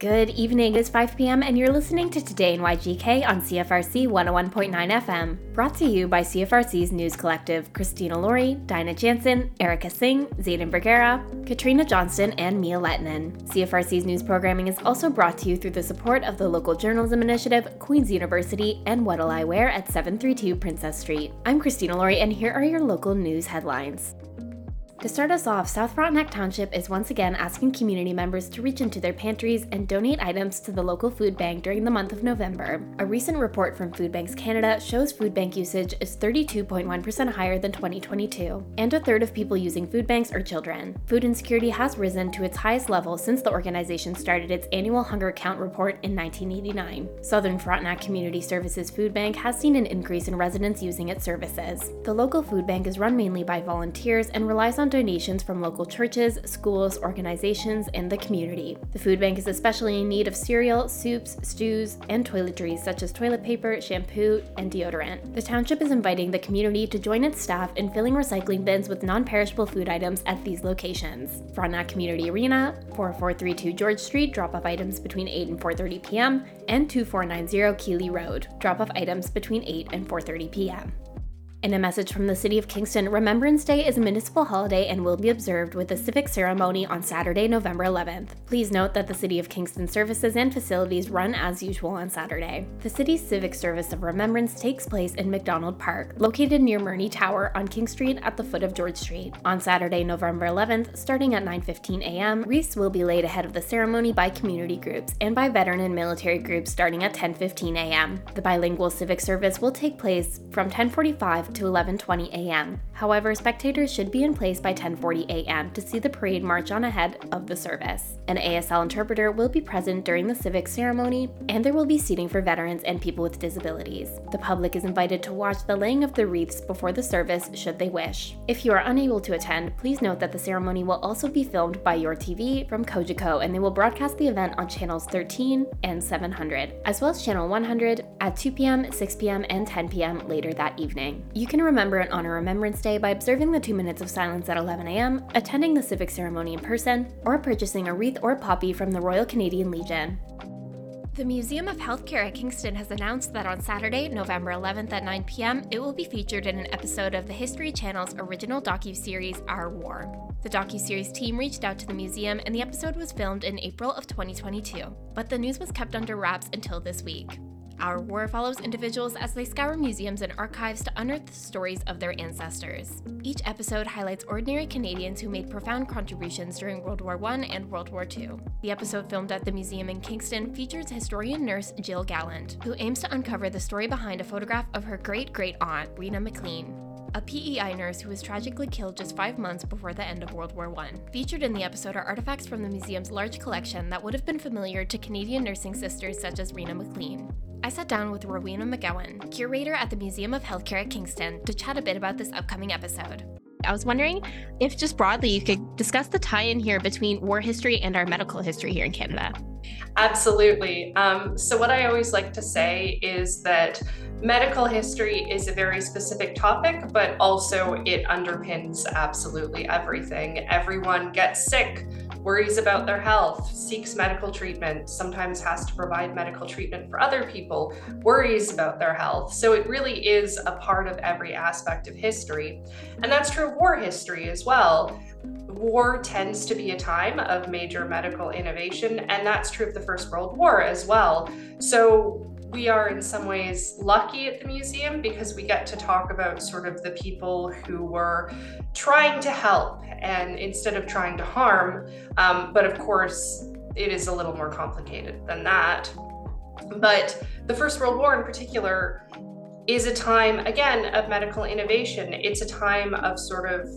Good evening. It's 5 p.m. and you're listening to Today in YGK on CFRC 101.9 FM. Brought to you by CFRC's News Collective Christina Laurie, Dinah Jansen, Erica Singh, Zayden Vergara, Katrina Johnston, and Mia Lettinen. CFRC's news programming is also brought to you through the support of the local journalism initiative, Queen's University, and What'll I Wear at 732 Princess Street. I'm Christina Laurie, and here are your local news headlines. To start us off, South Frontenac Township is once again asking community members to reach into their pantries and donate items to the local food bank during the month of November. A recent report from Food Banks Canada shows food bank usage is 32.1% higher than 2022, and a third of people using food banks are children. Food insecurity has risen to its highest level since the organization started its annual hunger count report in 1989. Southern Frontenac Community Services Food Bank has seen an increase in residents using its services. The local food bank is run mainly by volunteers and relies on donations from local churches, schools, organizations, and the community. The food bank is especially in need of cereal, soups, stews, and toiletries such as toilet paper, shampoo, and deodorant. The township is inviting the community to join its staff in filling recycling bins with non perishable food items at these locations. Frontenac Community Arena, 4432 George Street, drop off items between 8 and 4:30 p.m., and 2490 Keeley Road, drop off items between 8 and 4:30 p.m. In a message from the City of Kingston, Remembrance Day is a municipal holiday and will be observed with a civic ceremony on Saturday, November 11th. Please note that the City of Kingston services and facilities run as usual on Saturday. The city's civic service of remembrance takes place in McDonald Park, located near Murney Tower on King Street at the foot of George Street. On Saturday, November 11th, starting at 9:15 a.m., wreaths will be laid ahead of the ceremony by community groups and by veteran and military groups starting at 10:15 a.m. The bilingual civic service will take place from 10:45 to 11:20 a.m. However, spectators should be in place by 10:40 a.m. to see the parade march on ahead of the service. An ASL interpreter will be present during the civic ceremony, and there will be seating for veterans and people with disabilities. The public is invited to watch the laying of the wreaths before the service should they wish. If you are unable to attend, please note that the ceremony will also be filmed by Your TV from Cogeco and they will broadcast the event on channels 13 and 700, as well as channel 100 at 2 p.m., 6 p.m., and 10 p.m. later that evening. You can remember and honor Remembrance Day by observing the two minutes of silence at 11 a.m., attending the civic ceremony in person, or purchasing a wreath or poppy from the Royal Canadian Legion. The Museum of Healthcare at Kingston has announced that on Saturday, November 11th at 9 p.m., it will be featured in an episode of the History Channel's original docu-series Our War. The docu-series team reached out to the museum and the episode was filmed in April of 2022, but the news was kept under wraps until this week. Our War follows individuals as they scour museums and archives to unearth the stories of their ancestors. Each episode highlights ordinary Canadians who made profound contributions during World War I and World War II. The episode filmed at the museum in Kingston features historian nurse Jill Gallant, who aims to uncover the story behind a photograph of her great great aunt, Rena McLean a PEI nurse who was tragically killed just five months before the end of World War I. Featured in the episode are artifacts from the museum's large collection that would have been familiar to Canadian nursing sisters such as Rena McLean. I sat down with Rowena McGowan, curator at the Museum of Healthcare at Kingston, to chat a bit about this upcoming episode. I was wondering if just broadly you could discuss the tie in here between war history and our medical history here in Canada. Absolutely. Um, so, what I always like to say is that medical history is a very specific topic, but also it underpins absolutely everything. Everyone gets sick worries about their health, seeks medical treatment, sometimes has to provide medical treatment for other people, worries about their health. So it really is a part of every aspect of history. And that's true of war history as well. War tends to be a time of major medical innovation, and that's true of the First World War as well. So we are in some ways lucky at the museum because we get to talk about sort of the people who were trying to help and instead of trying to harm. Um, but of course, it is a little more complicated than that. But the First World War in particular is a time, again, of medical innovation. It's a time of sort of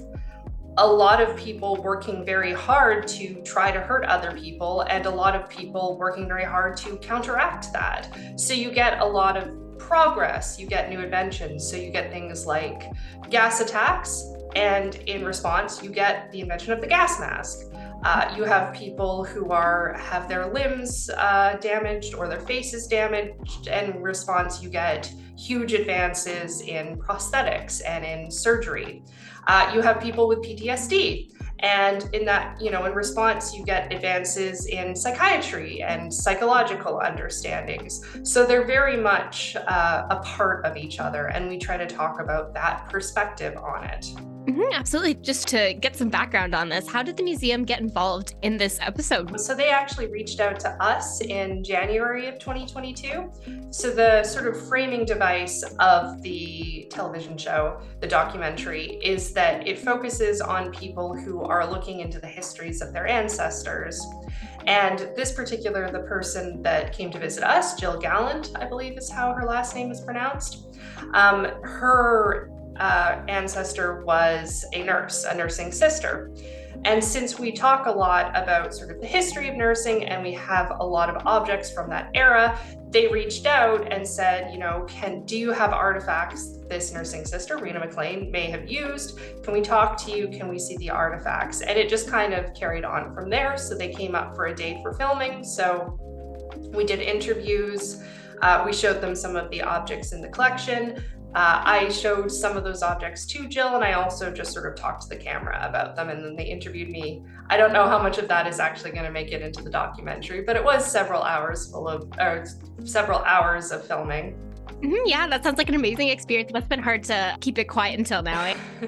a lot of people working very hard to try to hurt other people, and a lot of people working very hard to counteract that. So you get a lot of progress, you get new inventions. So you get things like gas attacks, and in response, you get the invention of the gas mask. Uh, you have people who are have their limbs uh, damaged or their faces damaged, and in response, you get huge advances in prosthetics and in surgery. Uh, you have people with PTSD, And in that, you know, in response, you get advances in psychiatry and psychological understandings. So they're very much uh, a part of each other. And we try to talk about that perspective on it. Mm-hmm, absolutely. Just to get some background on this, how did the museum get involved in this episode? So, they actually reached out to us in January of 2022. So, the sort of framing device of the television show, the documentary, is that it focuses on people who are looking into the histories of their ancestors. And this particular, the person that came to visit us, Jill Gallant, I believe is how her last name is pronounced. Um, her uh, ancestor was a nurse, a nursing sister. And since we talk a lot about sort of the history of nursing and we have a lot of objects from that era, they reached out and said, you know, can do you have artifacts this nursing sister, Rena McLean, may have used? Can we talk to you? Can we see the artifacts? And it just kind of carried on from there. So they came up for a day for filming. So we did interviews. Uh, we showed them some of the objects in the collection. Uh, I showed some of those objects to Jill, and I also just sort of talked to the camera about them, and then they interviewed me. I don't know how much of that is actually going to make it into the documentary, but it was several hours full of, or several hours of filming. Mm-hmm, yeah, that sounds like an amazing experience. It must have been hard to keep it quiet until now. Eh?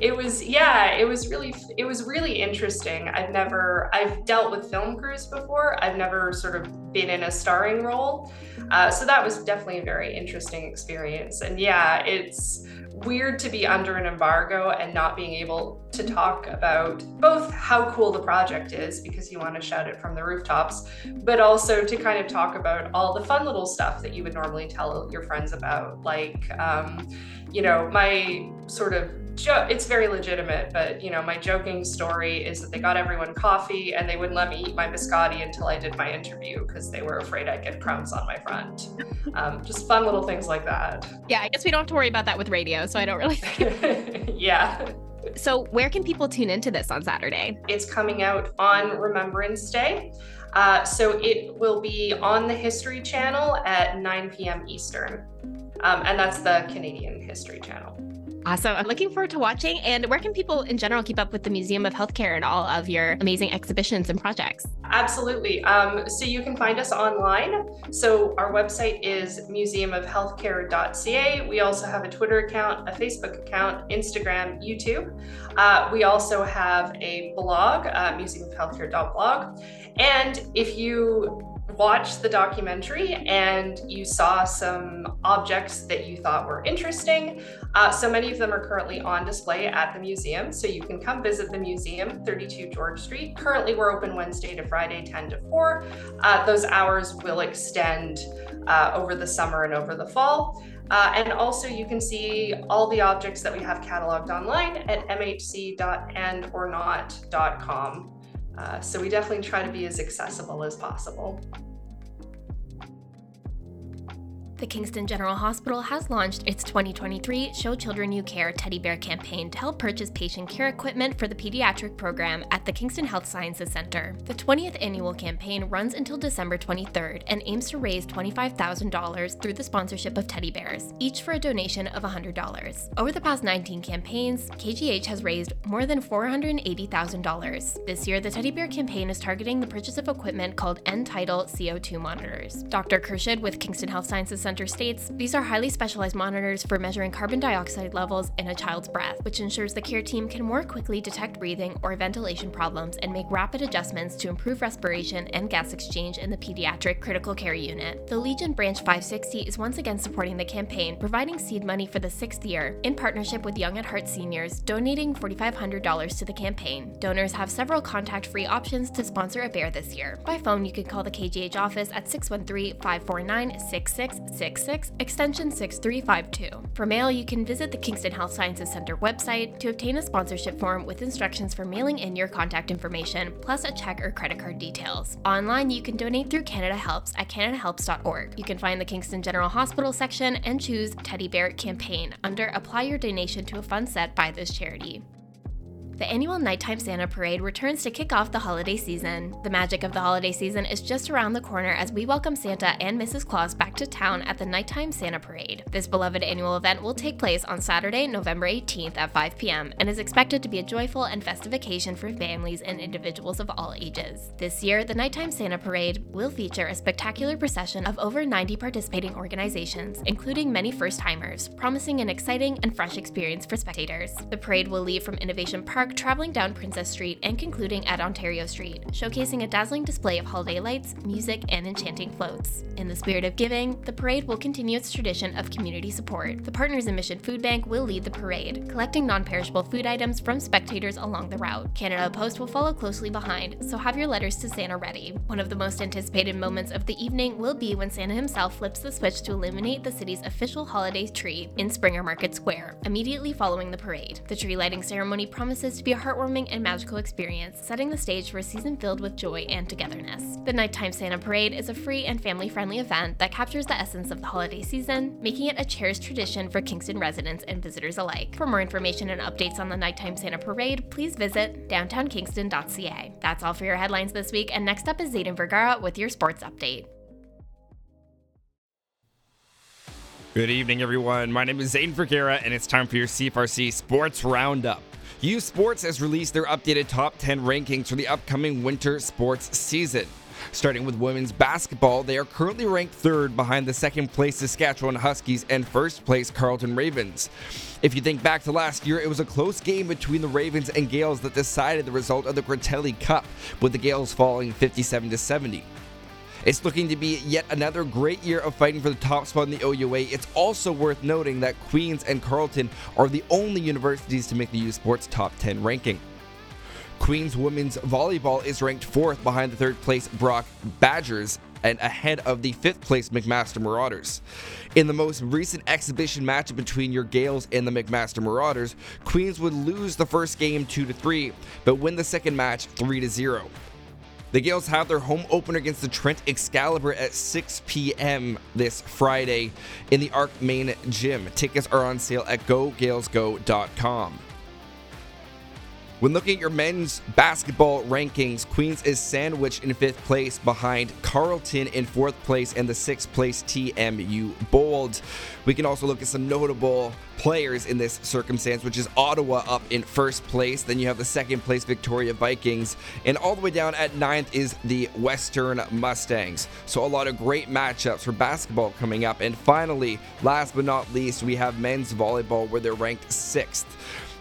it was yeah it was really it was really interesting i've never i've dealt with film crews before i've never sort of been in a starring role uh, so that was definitely a very interesting experience and yeah it's weird to be under an embargo and not being able to talk about both how cool the project is because you want to shout it from the rooftops, but also to kind of talk about all the fun little stuff that you would normally tell your friends about, like, um, you know, my sort of jo- it's very legitimate, but you know, my joking story is that they got everyone coffee and they wouldn't let me eat my biscotti until I did my interview because they were afraid I'd get crumbs on my front. Um, just fun little things like that. Yeah, I guess we don't have to worry about that with radio, so I don't really think. yeah. So, where can people tune into this on Saturday? It's coming out on Remembrance Day. Uh, so, it will be on the History Channel at 9 p.m. Eastern. Um, and that's the Canadian History Channel. Awesome. I'm looking forward to watching. And where can people in general keep up with the Museum of Healthcare and all of your amazing exhibitions and projects? Absolutely. Um, so you can find us online. So our website is museumofhealthcare.ca. We also have a Twitter account, a Facebook account, Instagram, YouTube. Uh, we also have a blog, uh, museumofhealthcare.blog. And if you watched the documentary and you saw some objects that you thought were interesting. Uh, so many of them are currently on display at the museum. So you can come visit the museum, 32 George Street. Currently, we're open Wednesday to Friday, 10 to 4. Uh, those hours will extend uh, over the summer and over the fall. Uh, and also, you can see all the objects that we have cataloged online at mhc.andornot.com. Uh, so we definitely try to be as accessible as possible. The Kingston General Hospital has launched its 2023 Show Children You Care Teddy Bear campaign to help purchase patient care equipment for the pediatric program at the Kingston Health Sciences Center. The 20th annual campaign runs until December 23rd and aims to raise $25,000 through the sponsorship of teddy bears, each for a donation of $100. Over the past 19 campaigns, KGH has raised more than $480,000. This year, the teddy bear campaign is targeting the purchase of equipment called end-tidal CO2 monitors. Dr. Kershid with Kingston Health Sciences Center Center states these are highly specialized monitors for measuring carbon dioxide levels in a child's breath, which ensures the care team can more quickly detect breathing or ventilation problems and make rapid adjustments to improve respiration and gas exchange in the pediatric critical care unit. The Legion Branch 560 is once again supporting the campaign, providing seed money for the sixth year in partnership with Young at Heart Seniors, donating $4,500 to the campaign. Donors have several contact free options to sponsor a bear this year. By phone, you can call the KGH office at 613 549 66 866 extension 6352. For mail, you can visit the Kingston Health Sciences Center website to obtain a sponsorship form with instructions for mailing in your contact information, plus a check or credit card details. Online, you can donate through Canada Helps at canadahelps.org. You can find the Kingston General Hospital section and choose Teddy Bear Campaign under Apply Your Donation to a fund set by this charity. The annual Nighttime Santa Parade returns to kick off the holiday season. The magic of the holiday season is just around the corner as we welcome Santa and Mrs. Claus back to town at the Nighttime Santa Parade. This beloved annual event will take place on Saturday, November 18th at 5 p.m. and is expected to be a joyful and festive occasion for families and individuals of all ages. This year, the Nighttime Santa Parade will feature a spectacular procession of over 90 participating organizations, including many first timers, promising an exciting and fresh experience for spectators. The parade will leave from Innovation Park traveling down Princess Street and concluding at Ontario Street, showcasing a dazzling display of holiday lights, music, and enchanting floats. In the spirit of giving, the parade will continue its tradition of community support. The Partners in Mission Food Bank will lead the parade, collecting non perishable food items from spectators along the route. Canada Post will follow closely behind, so have your letters to Santa ready. One of the most anticipated moments of the evening will be when Santa himself flips the switch to illuminate the city's official holiday tree in Springer Market Square, immediately following the parade. The tree lighting ceremony promises to be a heartwarming and magical experience, setting the stage for a season filled with joy and togetherness. The Nighttime Santa Parade is a free and family friendly event that captures the essence of the holiday season, making it a cherished tradition for Kingston residents and visitors alike. For more information and updates on the Nighttime Santa Parade, please visit downtownkingston.ca. That's all for your headlines this week, and next up is Zayden Vergara with your sports update. Good evening, everyone. My name is Zayden Vergara, and it's time for your CFRC Sports Roundup. U Sports has released their updated top 10 rankings for the upcoming winter sports season. Starting with women's basketball, they are currently ranked third behind the second place Saskatchewan Huskies and first place Carleton Ravens. If you think back to last year, it was a close game between the Ravens and Gaels that decided the result of the Critelli Cup, with the Gaels falling 57 70. It's looking to be yet another great year of fighting for the top spot in the OUA. It's also worth noting that Queens and Carleton are the only universities to make the U Sports top 10 ranking. Queens women's volleyball is ranked fourth behind the third place Brock Badgers and ahead of the fifth place McMaster Marauders. In the most recent exhibition match between your Gaels and the McMaster Marauders, Queens would lose the first game 2 to 3, but win the second match 3 to 0. The Gaels have their home opener against the Trent Excalibur at 6 p.m. this Friday in the Arc Main Gym. Tickets are on sale at gogalesgo.com. When looking at your men's basketball rankings, Queens is sandwiched in fifth place behind Carleton in fourth place and the sixth place TMU Bold. We can also look at some notable players in this circumstance, which is Ottawa up in first place. Then you have the second place Victoria Vikings. And all the way down at ninth is the Western Mustangs. So a lot of great matchups for basketball coming up. And finally, last but not least, we have men's volleyball where they're ranked sixth.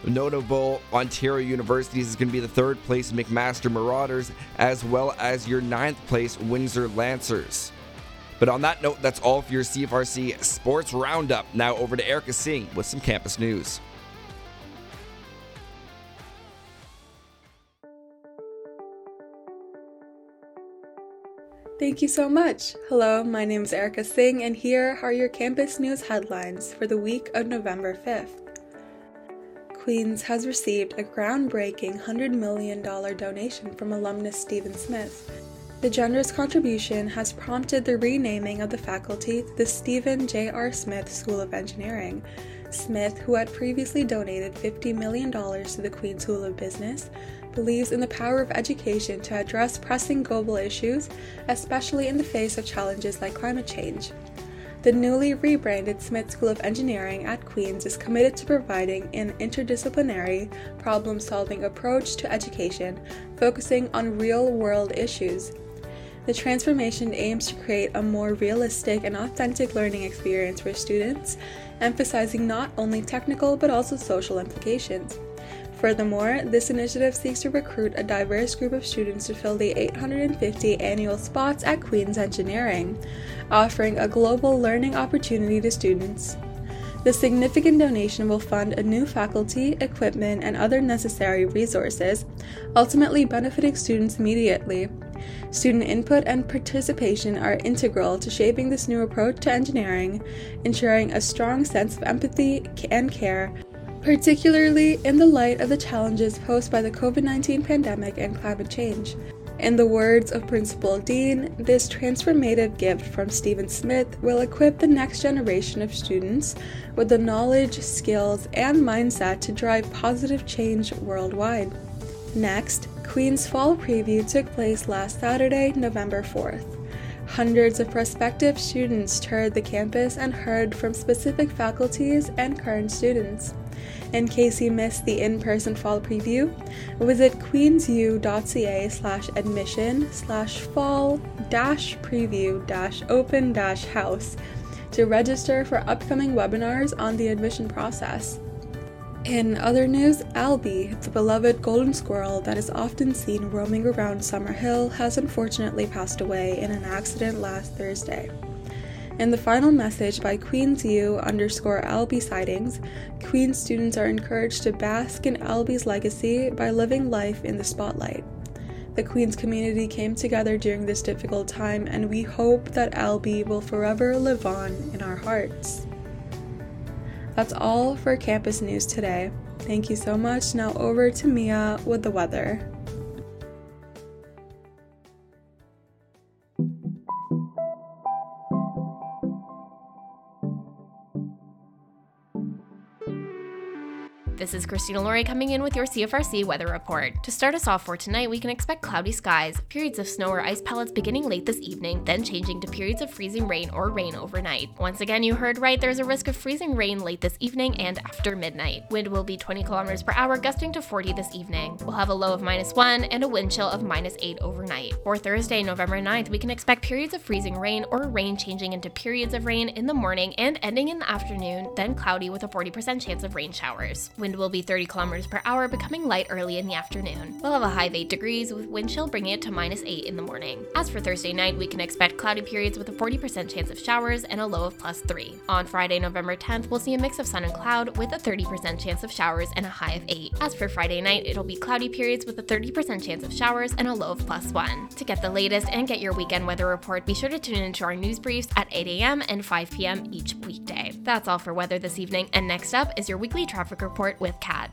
Notable Ontario universities is going to be the third place McMaster Marauders, as well as your ninth place Windsor Lancers. But on that note, that's all for your CFRC Sports Roundup. Now over to Erica Singh with some campus news. Thank you so much. Hello, my name is Erica Singh, and here are your campus news headlines for the week of November 5th. Queens has received a groundbreaking $100 million donation from alumnus Stephen Smith. The generous contribution has prompted the renaming of the faculty to the Stephen J.R. Smith School of Engineering. Smith, who had previously donated $50 million to the Queen's School of Business, believes in the power of education to address pressing global issues, especially in the face of challenges like climate change. The newly rebranded Smith School of Engineering at Queen's is committed to providing an interdisciplinary, problem solving approach to education, focusing on real world issues. The transformation aims to create a more realistic and authentic learning experience for students, emphasizing not only technical but also social implications. Furthermore, this initiative seeks to recruit a diverse group of students to fill the 850 annual spots at Queen's Engineering, offering a global learning opportunity to students. The significant donation will fund a new faculty, equipment, and other necessary resources, ultimately benefiting students immediately. Student input and participation are integral to shaping this new approach to engineering, ensuring a strong sense of empathy and care particularly in the light of the challenges posed by the COVID 19 pandemic and climate change. In the words of Principal Deane, this transformative gift from Stephen Smith will equip the next generation of students with the knowledge, skills, and mindset to drive positive change worldwide. Next, Queen's Fall Preview took place last Saturday, November 4th. Hundreds of prospective students toured the campus and heard from specific faculties and current students. In case you missed the in-person fall preview, visit queensu.ca slash admission slash fall dash preview dash open dash house to register for upcoming webinars on the admission process. In other news, Albie, the beloved golden squirrel that is often seen roaming around Summerhill, has unfortunately passed away in an accident last Thursday. In the final message by Queen's U underscore Albie sightings, Queen students are encouraged to bask in Albie's legacy by living life in the spotlight. The Queen's community came together during this difficult time, and we hope that Albie will forever live on in our hearts. That's all for campus news today. Thank you so much. Now over to Mia with the weather. This is Christina Laurie coming in with your CFRC weather report. To start us off for tonight, we can expect cloudy skies, periods of snow or ice pellets beginning late this evening, then changing to periods of freezing rain or rain overnight. Once again, you heard right, there's a risk of freezing rain late this evening and after midnight. Wind will be 20 kilometers per hour, gusting to 40 this evening. We'll have a low of minus 1 and a wind chill of minus 8 overnight. For Thursday, November 9th, we can expect periods of freezing rain or rain changing into periods of rain in the morning and ending in the afternoon, then cloudy with a 40% chance of rain showers. Wind will be 30 kilometers per hour, becoming light early in the afternoon. We'll have a high of 8 degrees, with wind chill bringing it to minus 8 in the morning. As for Thursday night, we can expect cloudy periods with a 40% chance of showers and a low of plus 3. On Friday, November 10th, we'll see a mix of sun and cloud with a 30% chance of showers and a high of 8. As for Friday night, it'll be cloudy periods with a 30% chance of showers and a low of plus 1. To get the latest and get your weekend weather report, be sure to tune into our news briefs at 8 a.m. and 5 p.m. each weekday. That's all for weather this evening, and next up is your weekly traffic report with Kat.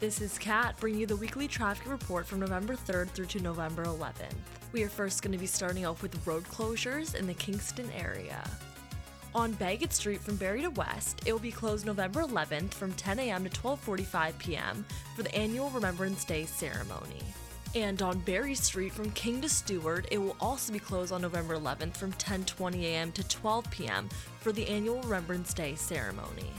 This is Kat bringing you the weekly traffic report from November 3rd through to November 11th. We are first going to be starting off with road closures in the Kingston area. On Bagot Street from Barrie to West, it will be closed November 11th from 10 a.m. to 12:45 p.m. for the annual Remembrance Day ceremony. And on Barrie Street from King to Stewart, it will also be closed on November 11th from 10:20 a.m. to 12 p.m. for the annual Remembrance Day ceremony.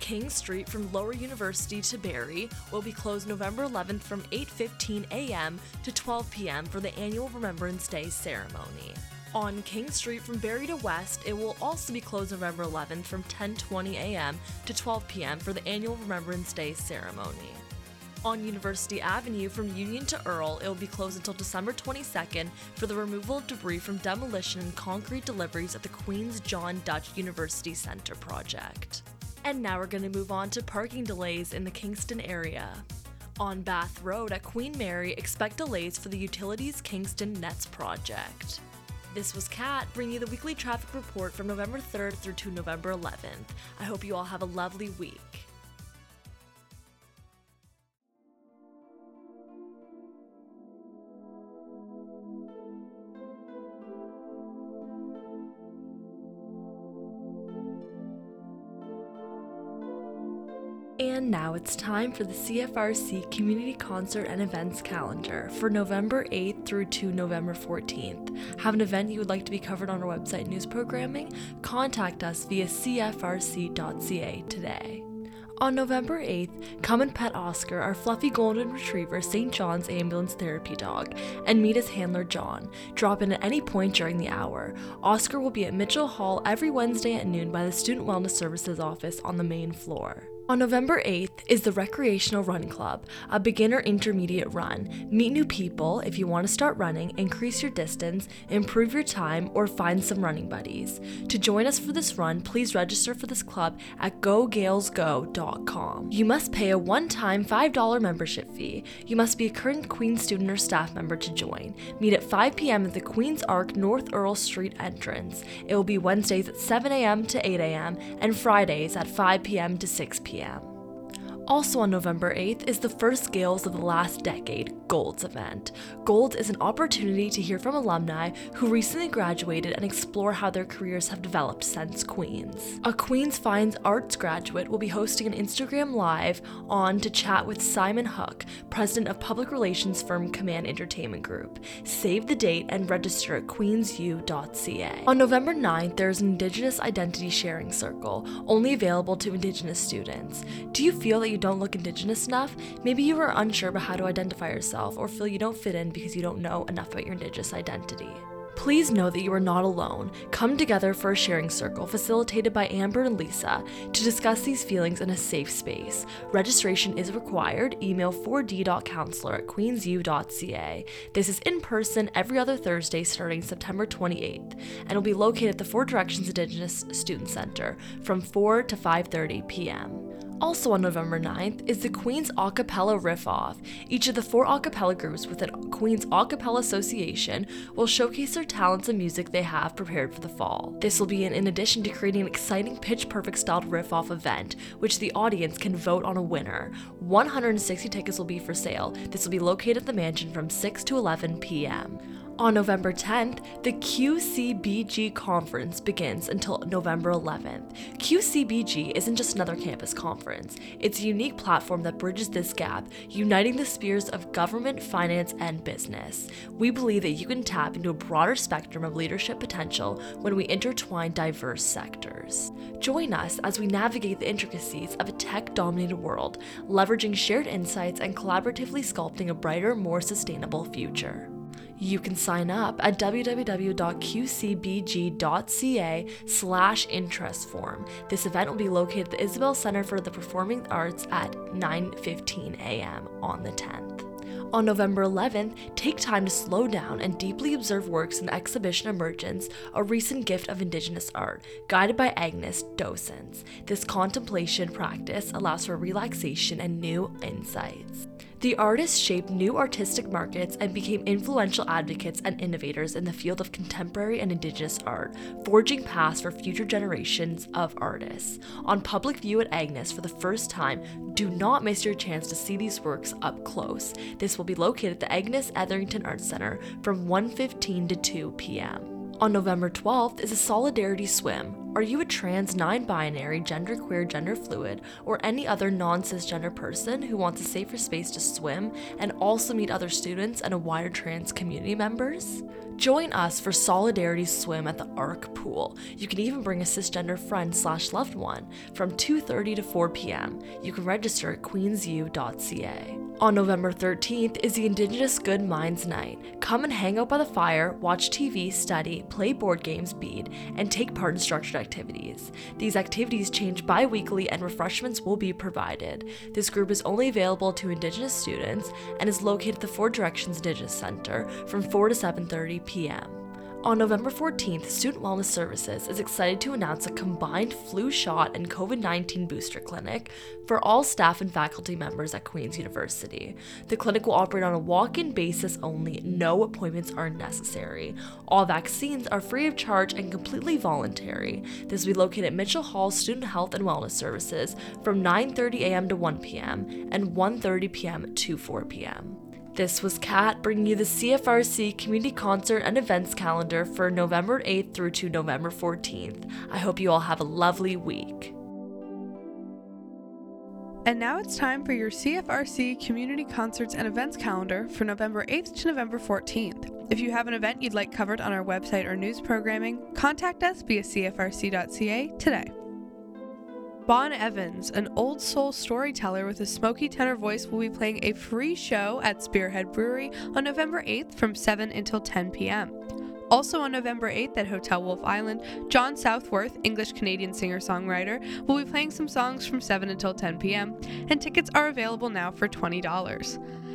King Street from Lower University to Barrie will be closed November 11th from 8:15 a.m. to 12 p.m. for the annual Remembrance Day ceremony. On King Street from Barrie to West, it will also be closed November 11th from 10:20 a.m. to 12 p.m. for the annual Remembrance Day ceremony. On University Avenue from Union to Earl, it will be closed until December 22nd for the removal of debris from demolition and concrete deliveries at the Queen's John Deutsch University Center project. And now we're going to move on to parking delays in the Kingston area. On Bath Road at Queen Mary, expect delays for the Utilities Kingston Nets project. This was Kat bringing you the weekly traffic report from November 3rd through to November 11th. I hope you all have a lovely week. Now it's time for the CFRC Community Concert and Events Calendar for November 8th through to November 14th. Have an event you would like to be covered on our website news programming? Contact us via cfrc.ca today. On November 8th, come and pet Oscar, our fluffy golden retriever St. John's ambulance therapy dog, and meet his handler John. Drop in at any point during the hour. Oscar will be at Mitchell Hall every Wednesday at noon by the Student Wellness Services office on the main floor. On November 8th is the Recreational Run Club, a beginner intermediate run. Meet new people if you want to start running, increase your distance, improve your time, or find some running buddies. To join us for this run, please register for this club at gogalesgo.com. You must pay a one time $5 membership fee. You must be a current Queen's student or staff member to join. Meet at 5 p.m. at the Queen's Arc North Earl Street entrance. It will be Wednesdays at 7 a.m. to 8 a.m. and Fridays at 5 p.m. to 6 p.m yeah. Also on November 8th is the first Gales of the Last Decade Golds event. Golds is an opportunity to hear from alumni who recently graduated and explore how their careers have developed since Queens. A Queens Fine Arts graduate will be hosting an Instagram Live on to chat with Simon Hook, president of public relations firm Command Entertainment Group. Save the date and register at queensu.ca. On November 9th, there is an Indigenous Identity Sharing Circle, only available to Indigenous students. Do you feel that you don't look Indigenous enough? Maybe you are unsure about how to identify yourself or feel you don't fit in because you don't know enough about your Indigenous identity. Please know that you are not alone. Come together for a sharing circle facilitated by Amber and Lisa to discuss these feelings in a safe space. Registration is required. Email 4d.counselor at queensu.ca. This is in person every other Thursday starting September 28th and will be located at the Four Directions Indigenous Student Center from 4 to 5:30 p.m. Also on November 9th is the Queen's Acapella Riff Off. Each of the four acapella groups within Queen's Acapella Association will showcase their talents and music they have prepared for the fall. This will be in addition to creating an exciting pitch perfect styled riff off event, which the audience can vote on a winner. 160 tickets will be for sale. This will be located at the mansion from 6 to 11 p.m. On November 10th, the QCBG conference begins until November 11th. QCBG isn't just another campus conference, it's a unique platform that bridges this gap, uniting the spheres of government, finance, and business. We believe that you can tap into a broader spectrum of leadership potential when we intertwine diverse sectors. Join us as we navigate the intricacies of a tech dominated world, leveraging shared insights and collaboratively sculpting a brighter, more sustainable future. You can sign up at www.qcbg.ca slash interest form. This event will be located at the Isabel Center for the Performing Arts at 9.15 a.m. on the 10th. On November 11th, take time to slow down and deeply observe works in exhibition Emergence, a recent gift of Indigenous art, guided by Agnes Docents. This contemplation practice allows for relaxation and new insights. The artists shaped new artistic markets and became influential advocates and innovators in the field of contemporary and indigenous art, forging paths for future generations of artists. On public view at Agnes for the first time, do not miss your chance to see these works up close. This will be located at the Agnes Etherington Arts Center from 1:15 to 2 p.m. On November 12th is a Solidarity Swim. Are you a trans, non binary, genderqueer, gender fluid, or any other non cisgender person who wants a safer space to swim and also meet other students and a wider trans community members? Join us for Solidarity Swim at the Arc Pool. You can even bring a cisgender friend slash loved one from 2.30 to 4 p.m. You can register at queensu.ca. On November 13th is the Indigenous Good Minds Night. Come and hang out by the fire, watch TV, study, play board games, bead, and take part in structured activities. These activities change bi weekly and refreshments will be provided. This group is only available to Indigenous students and is located at the Four Directions Indigenous Center from 4 to 7.30 p.m. On November 14th, Student Wellness Services is excited to announce a combined flu shot and COVID 19 booster clinic for all staff and faculty members at Queen's University. The clinic will operate on a walk in basis only, no appointments are necessary. All vaccines are free of charge and completely voluntary. This will be located at Mitchell Hall Student Health and Wellness Services from 9:30 a.m. to 1 p.m. and 1:30 p.m. to 4 p.m. This was Kat bringing you the CFRC community concert and events calendar for November 8th through to November 14th. I hope you all have a lovely week. And now it's time for your CFRC community concerts and events calendar for November 8th to November 14th. If you have an event you'd like covered on our website or news programming, contact us via cfrc.ca today. Bon Evans, an old soul storyteller with a smoky tenor voice, will be playing a free show at Spearhead Brewery on November 8th from 7 until 10 p.m. Also on November 8th at Hotel Wolfe Island, John Southworth, English Canadian singer songwriter, will be playing some songs from 7 until 10 p.m., and tickets are available now for $20.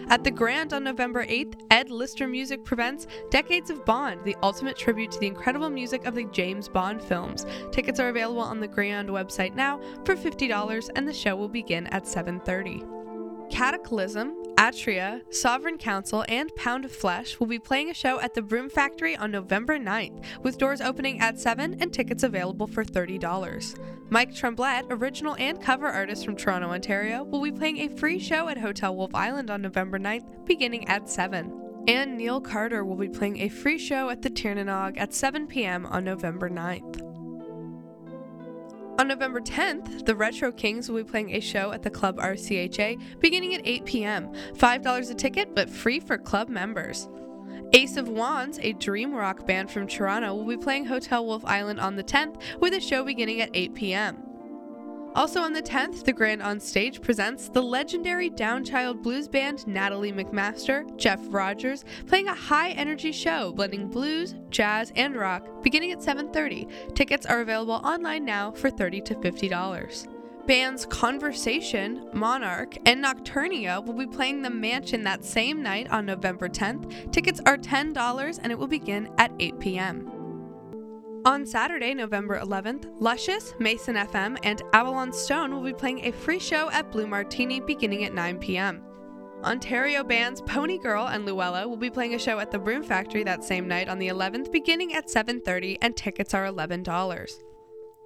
At the Grand on November 8th, Ed Lister Music presents Decades of Bond, the ultimate tribute to the incredible music of the James Bond films. Tickets are available on the Grand website now for $50 and the show will begin at 7:30. Cataclysm, Atria, Sovereign Council, and Pound of Flesh will be playing a show at the Broom Factory on November 9th, with doors opening at 7 and tickets available for $30. Mike Tremblett, original and cover artist from Toronto, Ontario, will be playing a free show at Hotel Wolfe Island on November 9th, beginning at 7. And Neil Carter will be playing a free show at the Tir Nan Og at 7 p.m. on November 9th. On November 10th, the Retro Kings will be playing a show at the Club RCHA beginning at 8 p.m. $5 a ticket, but free for club members. Ace of Wands, a dream rock band from Toronto, will be playing Hotel Wolfe Island on the 10th with a show beginning at 8 p.m. Also on the 10th, the Grand On Stage presents the legendary Downchild blues band Natalie McMaster, Jeff Rogers, playing a high-energy show blending blues, jazz, and rock beginning at 7:30. Tickets are available online now for 30 to $50. Bands Conversation, Monarch, and Nocturnia will be playing the Mansion that same night on November 10th. Tickets are $10 and it will begin at 8 p.m. On Saturday, November 11th, Luscious, Mason FM, and Avalon Stone will be playing a free show at Blue Martini beginning at 9 p.m. Ontario bands Pony Girl and Luella will be playing a show at the Broom Factory that same night on the 11th beginning at 7:30 and tickets are $11.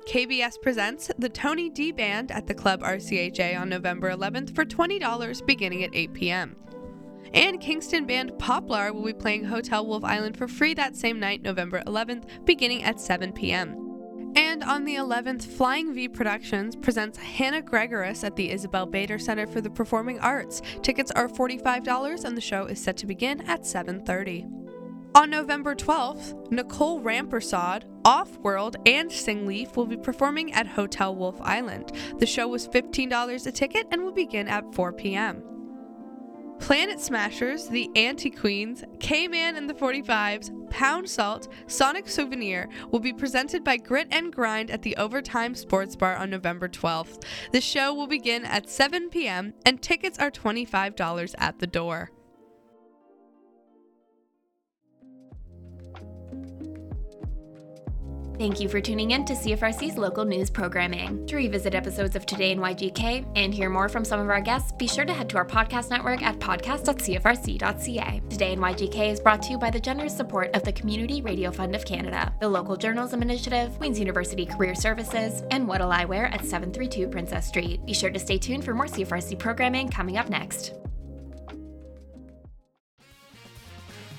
KBS presents the Tony D Band at the Club RCHA on November 11th for $20 beginning at 8 p.m. And Kingston band Poplar will be playing Hotel Wolfe Island for free that same night, November 11th, beginning at 7 p.m. And on the 11th, Flying V Productions presents Hannah Georgas at the Isabel Bader Center for the Performing Arts. Tickets are $45 and the show is set to begin at 7:30. On November 12th, Nicole Rampersad, Off World, and Singleaf will be performing at Hotel Wolfe Island. The show was $15 a ticket and will begin at 4 p.m. Planet Smashers, The Anti Queens, K Man and the 45s, Pound Salt, Sonic Souvenir will be presented by Grit and Grind at the Overtime Sports Bar on November 12th. The show will begin at 7 p.m. and tickets are $25 at the door. Thank you for tuning in to CFRC's local news programming. To revisit episodes of Today in YGK and hear more from some of our guests, be sure to head to our podcast network at podcast.cfrc.ca. Today in YGK is brought to you by the generous support of the Community Radio Fund of Canada, the Local Journalism Initiative, Queen's University Career Services, and What'll I Wear at 732 Princess Street. Be sure to stay tuned for more CFRC programming coming up next.